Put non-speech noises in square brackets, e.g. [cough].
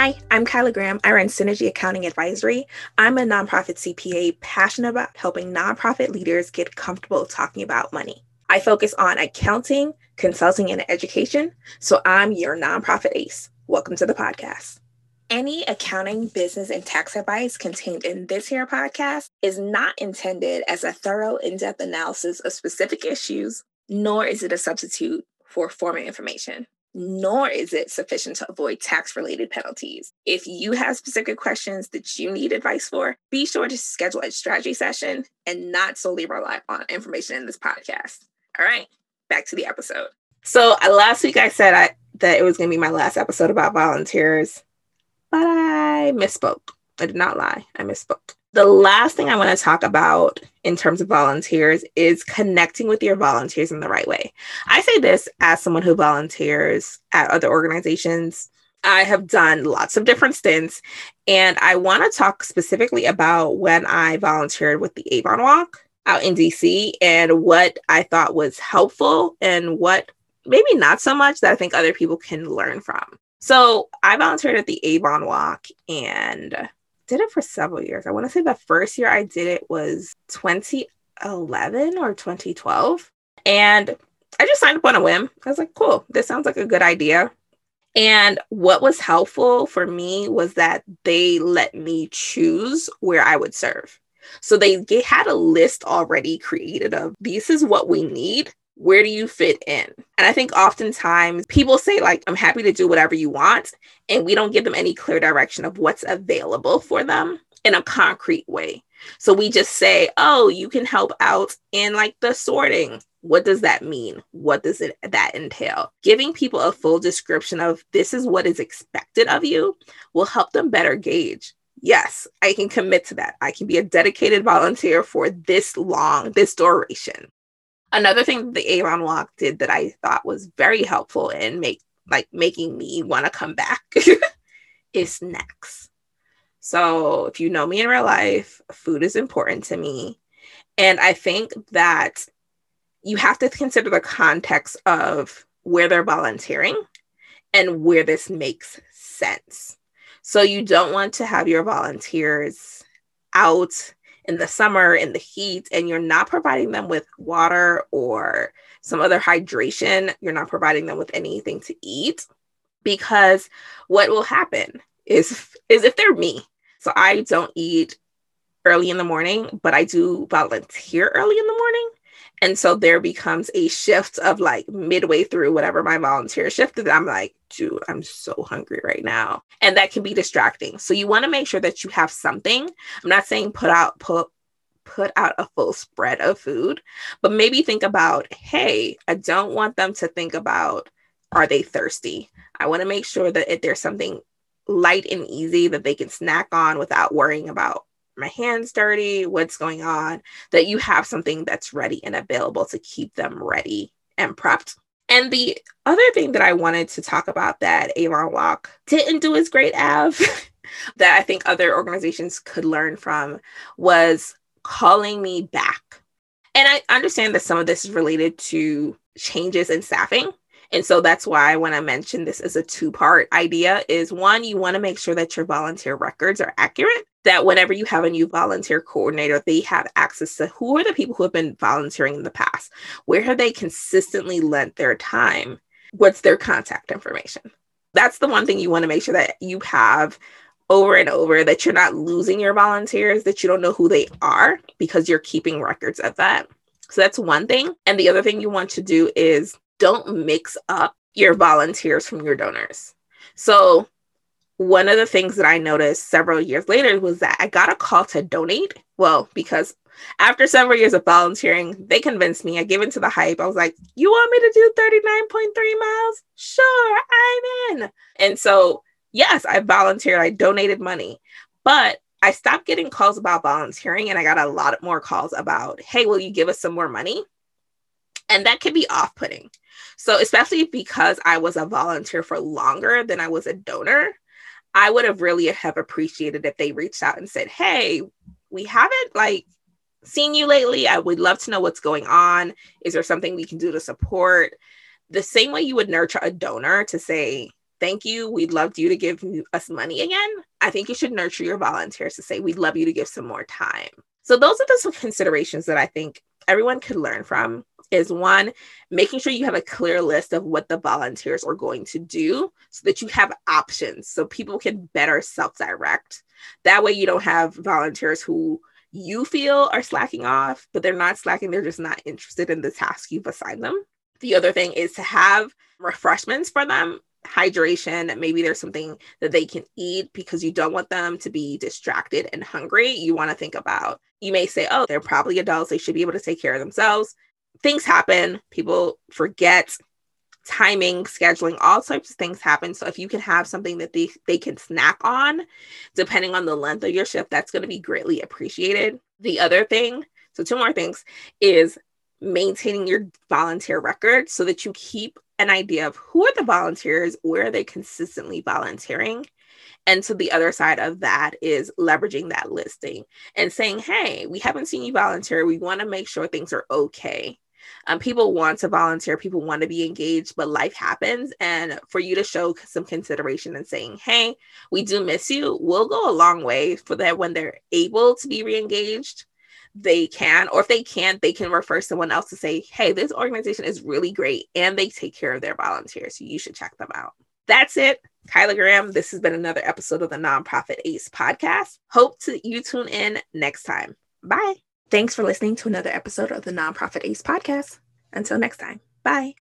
Hi, I'm Kyla Graham. I run Synergy Accounting Advisory. I'm a nonprofit CPA passionate about helping nonprofit leaders get comfortable talking about money. I focus on accounting, consulting, and education. So I'm your nonprofit ace. Welcome to the podcast. Any accounting, business, and tax advice contained in this here podcast is not intended as a thorough, in depth analysis of specific issues, nor is it a substitute for formal information nor is it sufficient to avoid tax related penalties. If you have specific questions that you need advice for, be sure to schedule a strategy session and not solely rely on information in this podcast. All right, back to the episode. So, uh, last week I said I, that it was going to be my last episode about volunteers, but I misspoke. I did not lie, I misspoke. The last thing I want to talk about in terms of volunteers is connecting with your volunteers in the right way. I say this as someone who volunteers at other organizations. I have done lots of different stints, and I want to talk specifically about when I volunteered with the Avon Walk out in DC and what I thought was helpful and what maybe not so much that I think other people can learn from. So I volunteered at the Avon Walk and did it for several years. I want to say the first year I did it was 2011 or 2012. And I just signed up on a whim. I was like, cool, this sounds like a good idea. And what was helpful for me was that they let me choose where I would serve. So they had a list already created of this is what we need where do you fit in? And I think oftentimes people say, like, I'm happy to do whatever you want. And we don't give them any clear direction of what's available for them in a concrete way. So we just say, oh, you can help out in like the sorting. What does that mean? What does it that entail? Giving people a full description of this is what is expected of you will help them better gauge. Yes, I can commit to that. I can be a dedicated volunteer for this long, this duration. Another thing that the Avon Walk did that I thought was very helpful in make like making me want to come back [laughs] is snacks. So if you know me in real life, food is important to me. And I think that you have to consider the context of where they're volunteering and where this makes sense. So you don't want to have your volunteers out in the summer in the heat and you're not providing them with water or some other hydration, you're not providing them with anything to eat because what will happen is is if they're me. So I don't eat early in the morning, but I do volunteer early in the morning. And so there becomes a shift of like midway through whatever my volunteer shift is. I'm like, dude, I'm so hungry right now. And that can be distracting. So you want to make sure that you have something. I'm not saying put out, put, put out a full spread of food, but maybe think about, hey, I don't want them to think about, are they thirsty? I want to make sure that if there's something light and easy that they can snack on without worrying about my hands dirty, what's going on, that you have something that's ready and available to keep them ready and prepped. And the other thing that I wanted to talk about that Avon Walk didn't do as great of [laughs] that I think other organizations could learn from was calling me back. And I understand that some of this is related to changes in staffing. And so that's why when I mentioned this as a two part idea is one, you want to make sure that your volunteer records are accurate, that whenever you have a new volunteer coordinator, they have access to who are the people who have been volunteering in the past? Where have they consistently lent their time? What's their contact information? That's the one thing you want to make sure that you have over and over that you're not losing your volunteers, that you don't know who they are because you're keeping records of that. So that's one thing. And the other thing you want to do is don't mix up your volunteers from your donors. So, one of the things that I noticed several years later was that I got a call to donate. Well, because after several years of volunteering, they convinced me. I gave into the hype. I was like, You want me to do 39.3 miles? Sure, I'm in. And so, yes, I volunteered, I donated money, but I stopped getting calls about volunteering and I got a lot more calls about, Hey, will you give us some more money? And that can be off putting so, especially because I was a volunteer for longer than I was a donor, I would have really have appreciated if they reached out and said, "Hey, we haven't like seen you lately. I would love to know what's going on. Is there something we can do to support?" The same way you would nurture a donor to say, thank you. We'd love you to give us money again. I think you should nurture your volunteers to say, we'd love you to give some more time. So, those are the considerations that I think everyone could learn from is one, making sure you have a clear list of what the volunteers are going to do so that you have options so people can better self direct. That way, you don't have volunteers who you feel are slacking off, but they're not slacking, they're just not interested in the task you've assigned them. The other thing is to have refreshments for them hydration maybe there's something that they can eat because you don't want them to be distracted and hungry you want to think about you may say oh they're probably adults they should be able to take care of themselves things happen people forget timing scheduling all types of things happen so if you can have something that they, they can snack on depending on the length of your shift that's going to be greatly appreciated the other thing so two more things is maintaining your volunteer record so that you keep an idea of who are the volunteers, where are they consistently volunteering? And so the other side of that is leveraging that listing and saying, hey, we haven't seen you volunteer. We want to make sure things are okay. Um, people want to volunteer, people want to be engaged, but life happens. And for you to show some consideration and saying, hey, we do miss you, will go a long way for that when they're able to be re engaged they can, or if they can't, they can refer someone else to say, hey, this organization is really great and they take care of their volunteers. So you should check them out. That's it. Kyla Graham, this has been another episode of the Nonprofit Ace podcast. Hope to you tune in next time. Bye. Thanks for listening to another episode of the Nonprofit Ace podcast. Until next time, bye.